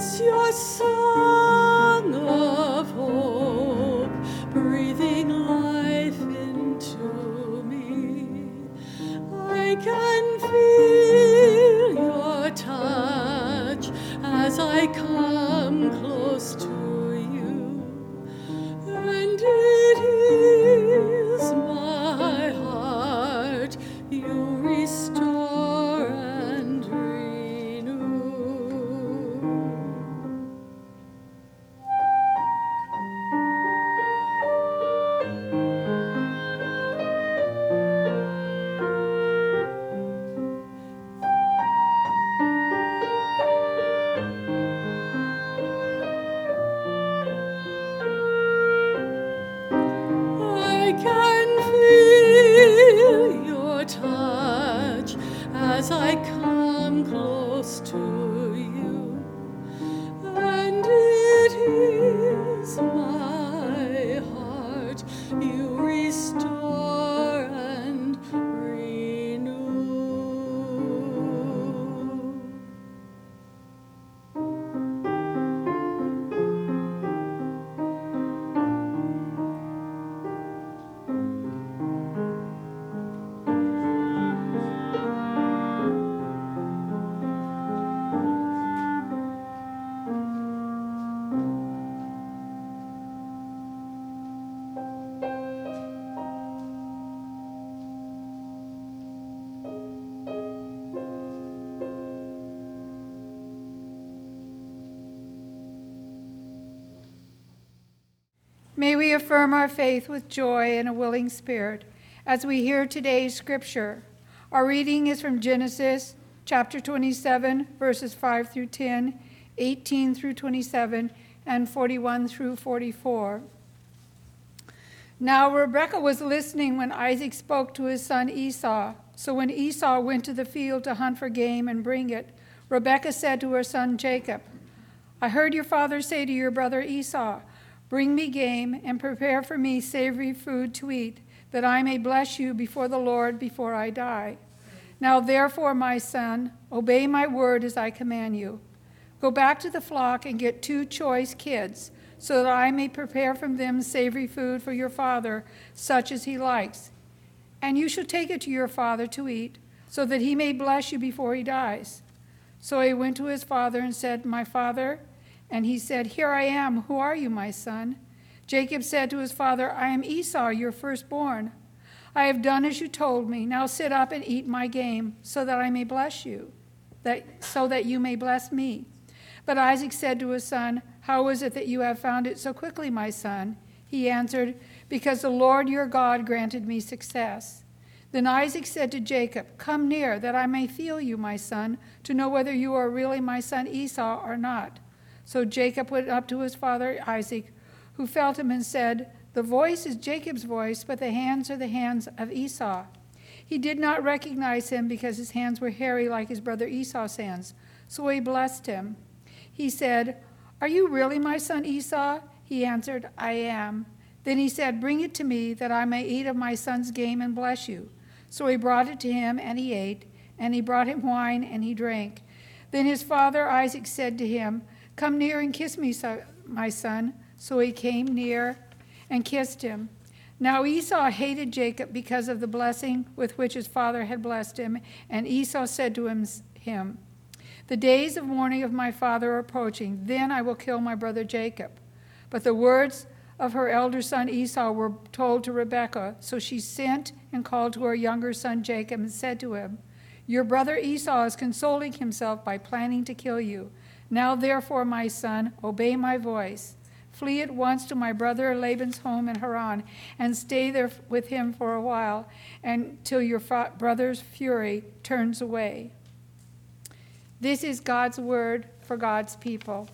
It's May we affirm our faith with joy and a willing spirit as we hear today's scripture. Our reading is from Genesis chapter 27, verses 5 through 10, 18 through 27, and 41 through 44. Now Rebekah was listening when Isaac spoke to his son Esau. So when Esau went to the field to hunt for game and bring it, Rebekah said to her son Jacob, I heard your father say to your brother Esau, Bring me game and prepare for me savory food to eat, that I may bless you before the Lord before I die. Now therefore, my son, obey my word as I command you. Go back to the flock and get two choice kids, so that I may prepare from them savory food for your father, such as he likes. And you shall take it to your father to eat, so that he may bless you before he dies. So he went to his father and said, My father, and he said, Here I am. Who are you, my son? Jacob said to his father, I am Esau, your firstborn. I have done as you told me. Now sit up and eat my game, so that I may bless you, that, so that you may bless me. But Isaac said to his son, How is it that you have found it so quickly, my son? He answered, Because the Lord your God granted me success. Then Isaac said to Jacob, Come near, that I may feel you, my son, to know whether you are really my son Esau or not. So Jacob went up to his father Isaac, who felt him and said, The voice is Jacob's voice, but the hands are the hands of Esau. He did not recognize him because his hands were hairy like his brother Esau's hands. So he blessed him. He said, Are you really my son Esau? He answered, I am. Then he said, Bring it to me, that I may eat of my son's game and bless you. So he brought it to him, and he ate, and he brought him wine, and he drank. Then his father Isaac said to him, Come near and kiss me, so- my son. So he came near and kissed him. Now Esau hated Jacob because of the blessing with which his father had blessed him, and Esau said to him, The days of mourning of my father are approaching. Then I will kill my brother Jacob. But the words of her elder son Esau were told to Rebekah. So she sent and called to her younger son Jacob and said to him, Your brother Esau is consoling himself by planning to kill you. Now, therefore, my son, obey my voice. Flee at once to my brother Laban's home in Haran and stay there with him for a while until your brother's fury turns away. This is God's word for God's people.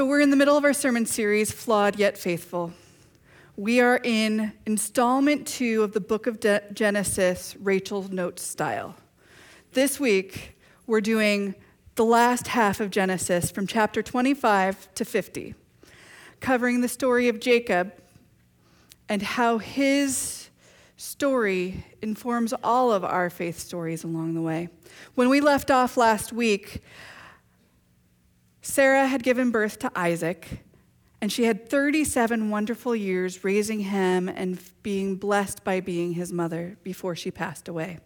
So, we're in the middle of our sermon series, Flawed Yet Faithful. We are in installment two of the book of De- Genesis, Rachel's Notes style. This week, we're doing the last half of Genesis from chapter 25 to 50, covering the story of Jacob and how his story informs all of our faith stories along the way. When we left off last week, Sarah had given birth to Isaac, and she had 37 wonderful years raising him and being blessed by being his mother before she passed away.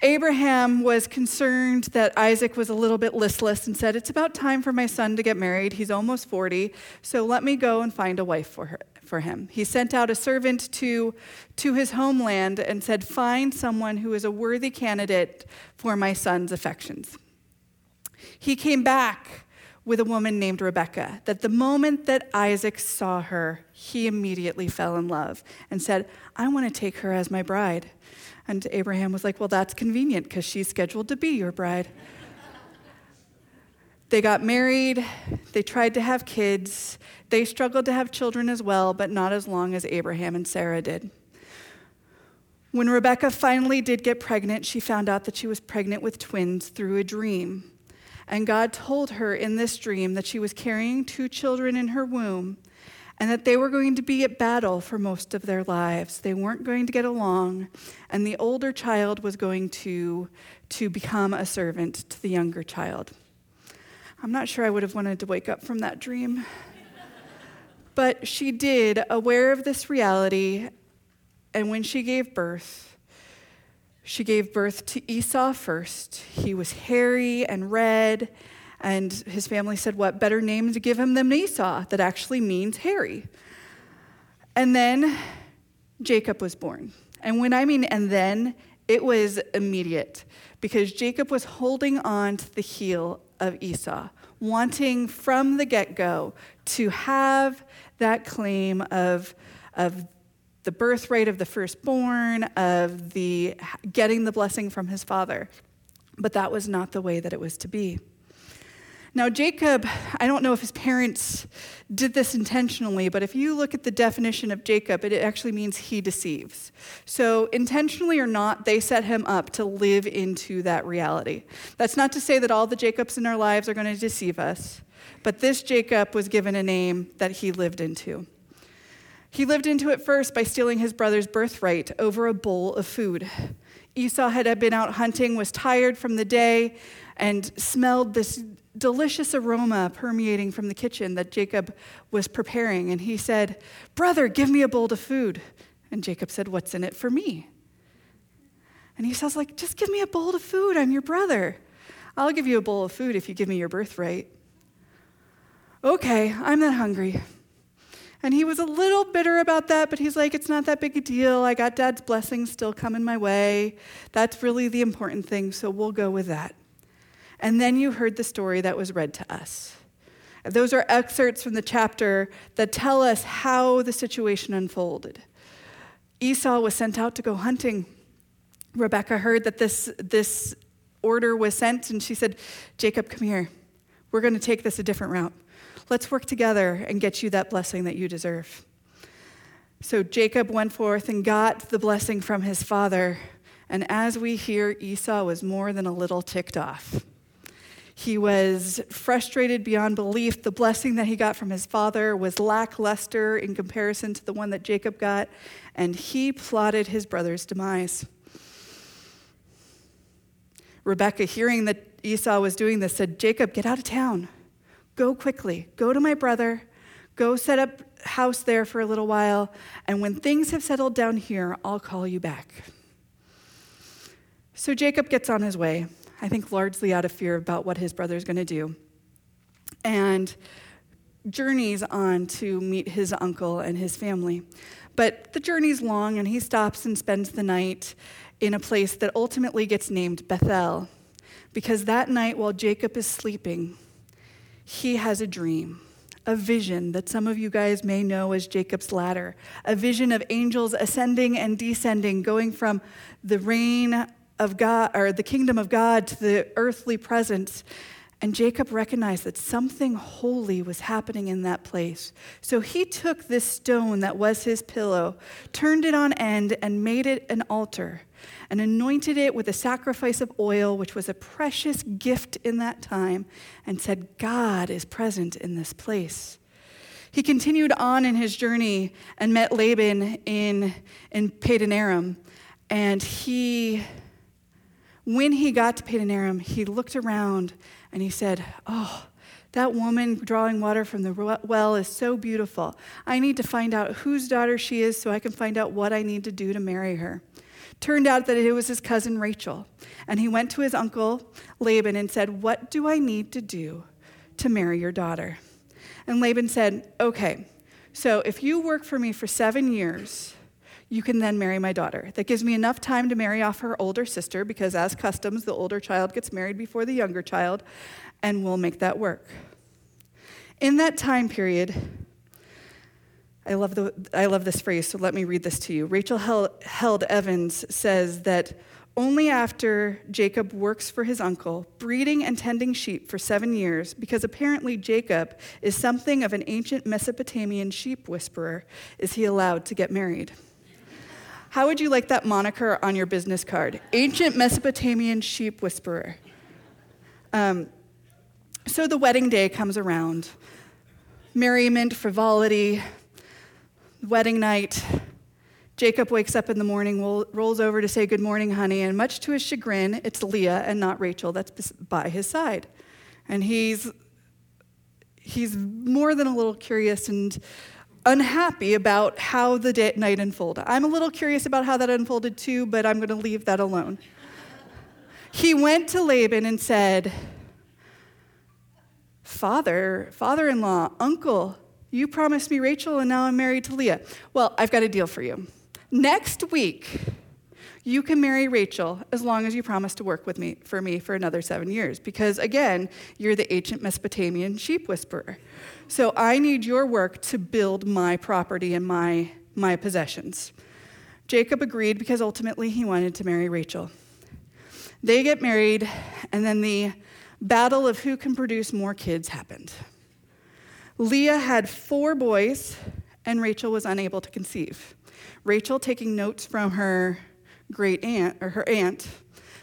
Abraham was concerned that Isaac was a little bit listless and said, It's about time for my son to get married. He's almost 40, so let me go and find a wife for, her, for him. He sent out a servant to, to his homeland and said, Find someone who is a worthy candidate for my son's affections. He came back with a woman named Rebecca, that the moment that Isaac saw her, he immediately fell in love and said, I want to take her as my bride. And Abraham was like, Well, that's convenient because she's scheduled to be your bride. they got married, they tried to have kids, they struggled to have children as well, but not as long as Abraham and Sarah did. When Rebecca finally did get pregnant, she found out that she was pregnant with twins through a dream. And God told her in this dream that she was carrying two children in her womb and that they were going to be at battle for most of their lives. They weren't going to get along, and the older child was going to, to become a servant to the younger child. I'm not sure I would have wanted to wake up from that dream. But she did, aware of this reality, and when she gave birth, she gave birth to Esau first. He was hairy and red, and his family said, What better name to give him than Esau, that actually means hairy? And then Jacob was born. And when I mean and then, it was immediate because Jacob was holding on to the heel of Esau, wanting from the get go to have that claim of, of the birthright of the firstborn, of the getting the blessing from his father. But that was not the way that it was to be. Now, Jacob, I don't know if his parents did this intentionally, but if you look at the definition of Jacob, it actually means he deceives. So, intentionally or not, they set him up to live into that reality. That's not to say that all the Jacobs in our lives are going to deceive us, but this Jacob was given a name that he lived into. He lived into it first by stealing his brother's birthright over a bowl of food. Esau had been out hunting, was tired from the day, and smelled this delicious aroma permeating from the kitchen that Jacob was preparing. And he said, Brother, give me a bowl of food. And Jacob said, What's in it for me? And he says, like, just give me a bowl of food. I'm your brother. I'll give you a bowl of food if you give me your birthright. Okay, I'm not hungry. And he was a little bitter about that, but he's like, it's not that big a deal. I got dad's blessings still coming my way. That's really the important thing, so we'll go with that. And then you heard the story that was read to us. Those are excerpts from the chapter that tell us how the situation unfolded. Esau was sent out to go hunting. Rebecca heard that this, this order was sent, and she said, Jacob, come here. We're going to take this a different route. Let's work together and get you that blessing that you deserve. So Jacob went forth and got the blessing from his father. And as we hear, Esau was more than a little ticked off. He was frustrated beyond belief. The blessing that he got from his father was lackluster in comparison to the one that Jacob got, and he plotted his brother's demise. Rebecca, hearing that Esau was doing this, said, Jacob, get out of town. Go quickly. Go to my brother. Go set up house there for a little while. And when things have settled down here, I'll call you back. So Jacob gets on his way. I think largely out of fear about what his brother's going to do. And journeys on to meet his uncle and his family. But the journey's long, and he stops and spends the night in a place that ultimately gets named Bethel. Because that night, while Jacob is sleeping, he has a dream, a vision that some of you guys may know as Jacob's ladder, a vision of angels ascending and descending, going from the reign of God or the kingdom of God to the earthly presence. And Jacob recognized that something holy was happening in that place. So he took this stone that was his pillow, turned it on end, and made it an altar, and anointed it with a sacrifice of oil, which was a precious gift in that time, and said, God is present in this place. He continued on in his journey and met Laban in, in Padan Aram, and he when he got to Padan Aram, he looked around and he said, Oh, that woman drawing water from the well is so beautiful. I need to find out whose daughter she is so I can find out what I need to do to marry her. Turned out that it was his cousin Rachel. And he went to his uncle Laban and said, What do I need to do to marry your daughter? And Laban said, Okay, so if you work for me for seven years, you can then marry my daughter. That gives me enough time to marry off her older sister, because as customs, the older child gets married before the younger child, and we'll make that work. In that time period, I love, the, I love this phrase, so let me read this to you. Rachel Held Evans says that only after Jacob works for his uncle, breeding and tending sheep for seven years, because apparently Jacob is something of an ancient Mesopotamian sheep whisperer, is he allowed to get married. How would you like that moniker on your business card? Ancient Mesopotamian sheep whisperer. Um, so the wedding day comes around. Merriment, frivolity, wedding night. Jacob wakes up in the morning, rolls over to say good morning, honey, and much to his chagrin, it's Leah and not Rachel that's by his side. And he's, he's more than a little curious and unhappy about how the day, night unfolded. I'm a little curious about how that unfolded too, but I'm going to leave that alone. he went to Laban and said, Father, father in law, uncle, you promised me Rachel and now I'm married to Leah. Well, I've got a deal for you. Next week, you can marry Rachel as long as you promise to work with me for me for another seven years. Because again, you're the ancient Mesopotamian sheep whisperer. So I need your work to build my property and my, my possessions. Jacob agreed because ultimately he wanted to marry Rachel. They get married, and then the battle of who can produce more kids happened. Leah had four boys, and Rachel was unable to conceive. Rachel, taking notes from her great aunt or her aunt,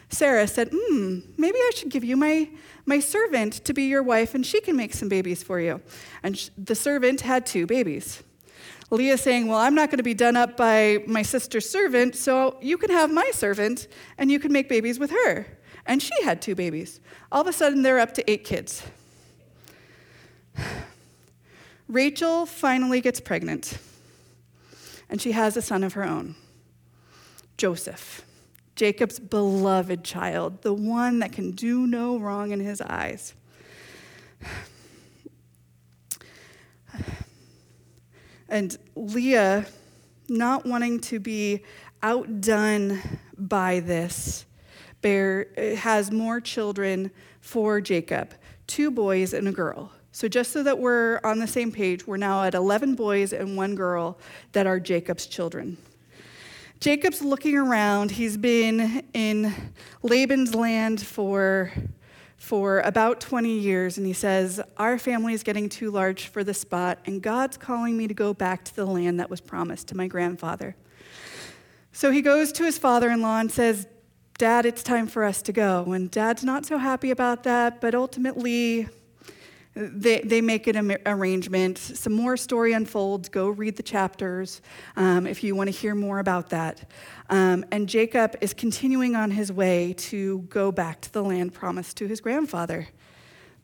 Sarah said, Hmm, maybe I should give you my, my servant to be your wife and she can make some babies for you. And sh- the servant had two babies. Leah saying, Well, I'm not going to be done up by my sister's servant, so you can have my servant and you can make babies with her. And she had two babies. All of a sudden, they're up to eight kids. Rachel finally gets pregnant, and she has a son of her own. Joseph, Jacob's beloved child, the one that can do no wrong in his eyes. And Leah, not wanting to be outdone by this, bear, has more children for Jacob two boys and a girl. So, just so that we're on the same page, we're now at 11 boys and one girl that are Jacob's children. Jacob's looking around. He's been in Laban's land for, for about 20 years, and he says, Our family is getting too large for this spot, and God's calling me to go back to the land that was promised to my grandfather. So he goes to his father in law and says, Dad, it's time for us to go. And dad's not so happy about that, but ultimately, they, they make an arrangement. Some more story unfolds. Go read the chapters um, if you want to hear more about that. Um, and Jacob is continuing on his way to go back to the land promised to his grandfather.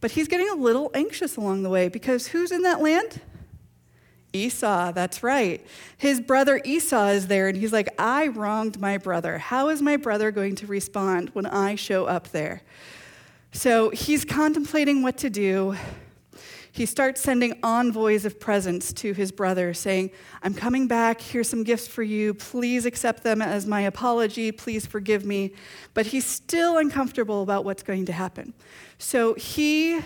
But he's getting a little anxious along the way because who's in that land? Esau, that's right. His brother Esau is there, and he's like, I wronged my brother. How is my brother going to respond when I show up there? So he's contemplating what to do. He starts sending envoys of presents to his brother, saying, I'm coming back. Here's some gifts for you. Please accept them as my apology. Please forgive me. But he's still uncomfortable about what's going to happen. So he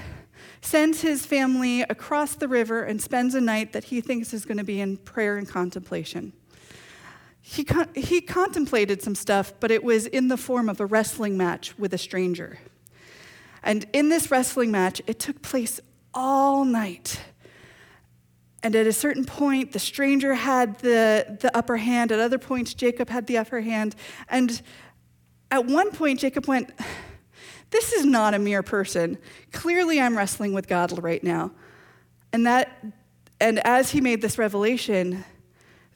sends his family across the river and spends a night that he thinks is going to be in prayer and contemplation. He, con- he contemplated some stuff, but it was in the form of a wrestling match with a stranger. And in this wrestling match, it took place all night. And at a certain point, the stranger had the, the upper hand. At other points, Jacob had the upper hand. And at one point, Jacob went, This is not a mere person. Clearly, I'm wrestling with God right now. And, that, and as he made this revelation,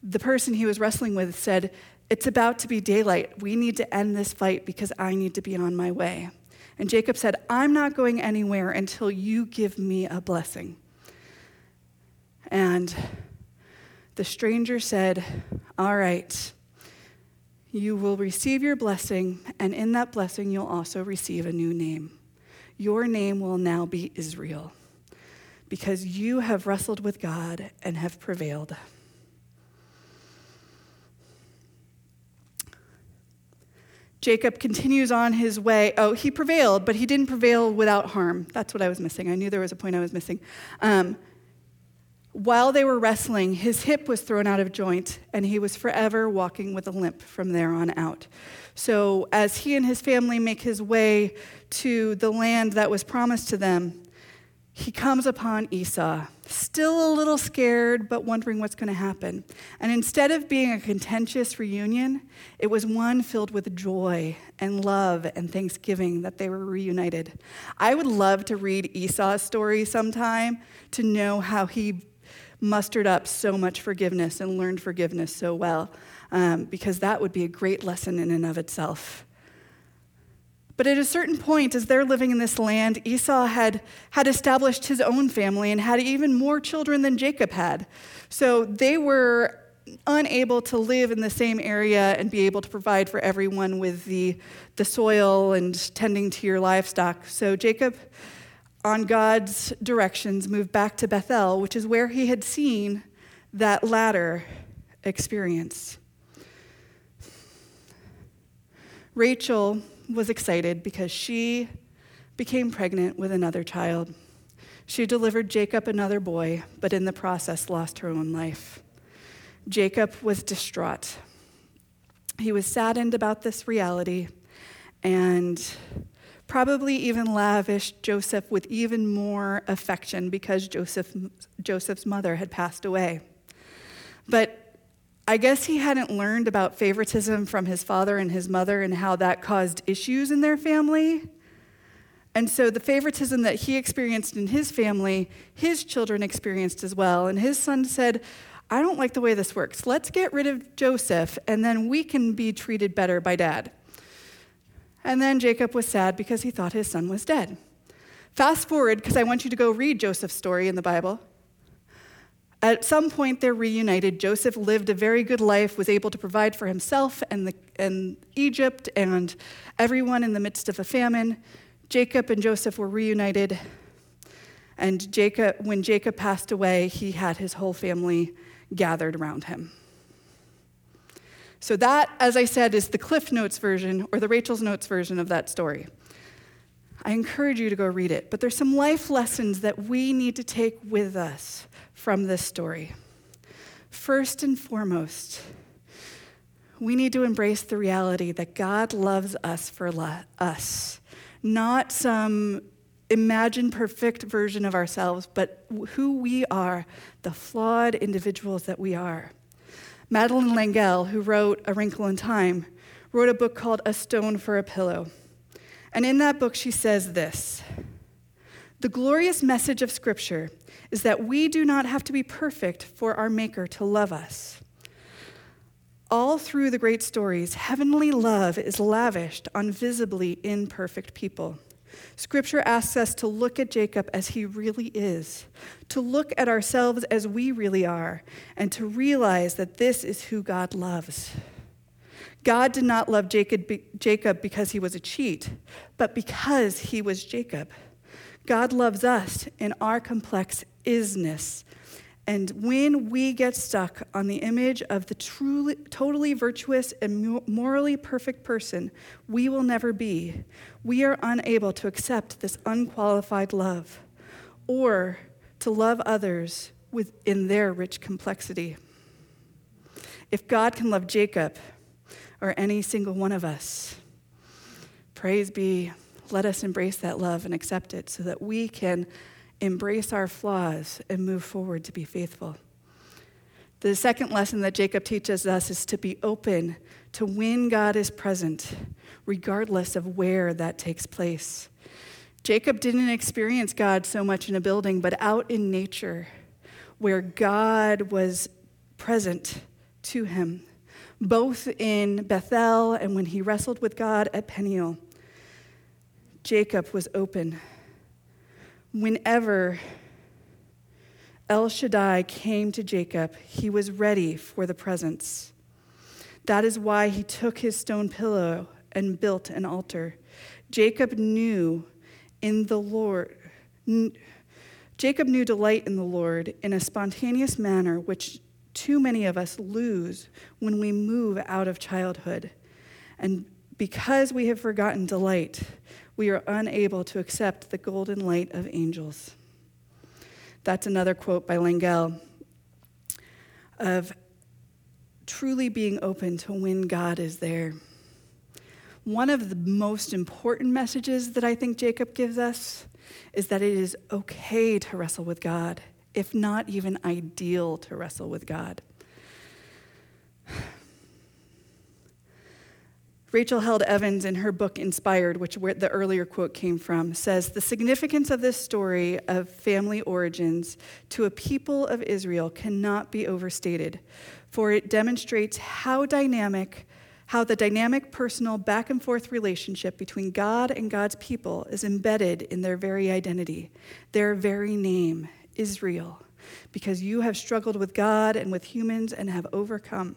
the person he was wrestling with said, It's about to be daylight. We need to end this fight because I need to be on my way. And Jacob said, I'm not going anywhere until you give me a blessing. And the stranger said, All right, you will receive your blessing, and in that blessing, you'll also receive a new name. Your name will now be Israel, because you have wrestled with God and have prevailed. Jacob continues on his way. Oh, he prevailed, but he didn't prevail without harm. That's what I was missing. I knew there was a point I was missing. Um, while they were wrestling, his hip was thrown out of joint, and he was forever walking with a limp from there on out. So, as he and his family make his way to the land that was promised to them, he comes upon Esau, still a little scared, but wondering what's going to happen. And instead of being a contentious reunion, it was one filled with joy and love and thanksgiving that they were reunited. I would love to read Esau's story sometime to know how he mustered up so much forgiveness and learned forgiveness so well, um, because that would be a great lesson in and of itself. But at a certain point, as they're living in this land, Esau had, had established his own family and had even more children than Jacob had. So they were unable to live in the same area and be able to provide for everyone with the, the soil and tending to your livestock. So Jacob, on God's directions, moved back to Bethel, which is where he had seen that ladder experience. Rachel was excited because she became pregnant with another child. She delivered Jacob another boy, but in the process lost her own life. Jacob was distraught. He was saddened about this reality and probably even lavished Joseph with even more affection because Joseph, Joseph's mother had passed away. But I guess he hadn't learned about favoritism from his father and his mother and how that caused issues in their family. And so the favoritism that he experienced in his family, his children experienced as well. And his son said, I don't like the way this works. Let's get rid of Joseph, and then we can be treated better by dad. And then Jacob was sad because he thought his son was dead. Fast forward, because I want you to go read Joseph's story in the Bible. At some point, they're reunited. Joseph lived a very good life, was able to provide for himself and, the, and Egypt and everyone in the midst of a famine. Jacob and Joseph were reunited. And Jacob, when Jacob passed away, he had his whole family gathered around him. So, that, as I said, is the Cliff Notes version or the Rachel's Notes version of that story. I encourage you to go read it, but there's some life lessons that we need to take with us from this story. First and foremost, we need to embrace the reality that God loves us for us, not some imagined perfect version of ourselves, but who we are, the flawed individuals that we are. Madeleine L'Engle, who wrote A Wrinkle in Time, wrote a book called A Stone for a Pillow. And in that book, she says this The glorious message of Scripture is that we do not have to be perfect for our Maker to love us. All through the great stories, heavenly love is lavished on visibly imperfect people. Scripture asks us to look at Jacob as he really is, to look at ourselves as we really are, and to realize that this is who God loves. God did not love Jacob, because he was a cheat, but because he was Jacob. God loves us in our complex isness. And when we get stuck on the image of the truly, totally virtuous and morally perfect person we will never be, we are unable to accept this unqualified love or to love others within their rich complexity. If God can love Jacob or any single one of us, praise be, let us embrace that love and accept it so that we can embrace our flaws, and move forward to be faithful. The second lesson that Jacob teaches us is to be open to when God is present, regardless of where that takes place. Jacob didn't experience God so much in a building, but out in nature, where God was present to him, both in Bethel and when he wrestled with God at Peniel. Jacob was open whenever El Shaddai came to Jacob, he was ready for the presence. That is why he took his stone pillow and built an altar. Jacob knew in the Lord. Jacob knew delight in the Lord in a spontaneous manner, which too many of us lose when we move out of childhood. And because we have forgotten delight, we are unable to accept the golden light of angels. That's another quote by L'Engle of truly being open to when God is there. One of the most important messages that I think Jacob gives us is that it is okay to wrestle with God, if not even ideal to wrestle with God. Rachel Held Evans, in her book Inspired, which the earlier quote came from, says the significance of this story of family origins to a people of Israel cannot be overstated, for it demonstrates how dynamic, how the dynamic, personal, back and forth relationship between God and God's people is embedded in their very identity, their very name, Israel, because you have struggled with God and with humans and have overcome.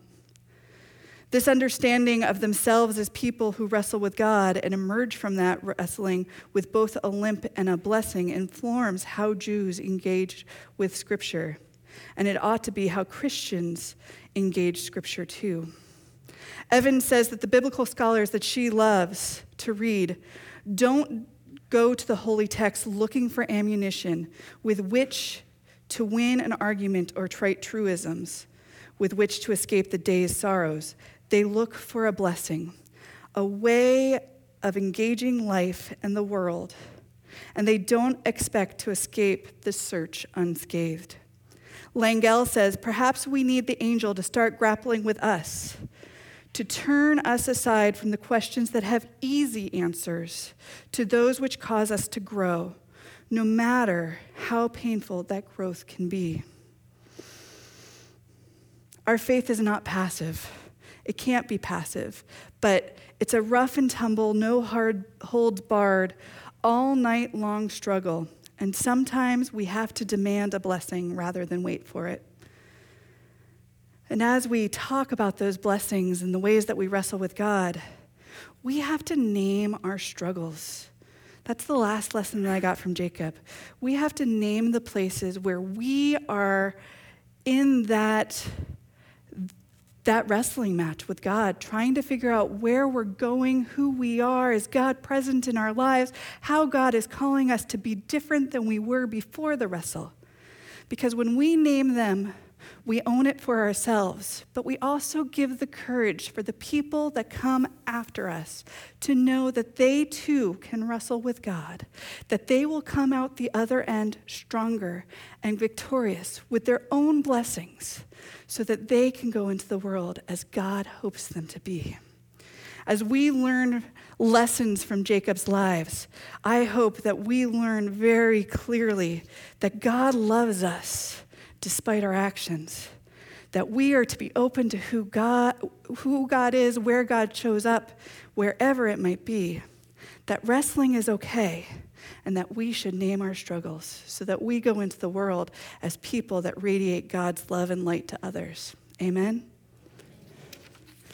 This understanding of themselves as people who wrestle with God and emerge from that wrestling with both a limp and a blessing informs how Jews engage with Scripture. And it ought to be how Christians engage Scripture too. Evans says that the biblical scholars that she loves to read don't go to the holy text looking for ammunition with which to win an argument or trite truisms with which to escape the day's sorrows. They look for a blessing, a way of engaging life and the world, and they don't expect to escape the search unscathed. L'Engle says, Perhaps we need the angel to start grappling with us to turn us aside from the questions that have easy answers to those which cause us to grow, no matter how painful that growth can be. Our faith is not passive. It can't be passive, but it's a rough and tumble, no hard holds barred, all night long struggle. And sometimes we have to demand a blessing rather than wait for it. And as we talk about those blessings and the ways that we wrestle with God, we have to name our struggles. That's the last lesson that I got from Jacob. We have to name the places where we are in that, that wrestling match with God, trying to figure out where we're going, who we are, is God present in our lives, how God is calling us to be different than we were before the wrestle. Because when we name them, we own it for ourselves, but we also give the courage for the people that come after us to know that they too can wrestle with God, that they will come out the other end stronger and victorious with their own blessings, so that they can go into the world as God hopes them to be. As we learn lessons from Jacob's lives, I hope that we learn very clearly that God loves us despite our actions. That we are to be open to who God, who God is, where God shows up, wherever it might be. That wrestling is okay, and that we should name our struggles so that we go into the world as people that radiate God's love and light to others. Amen.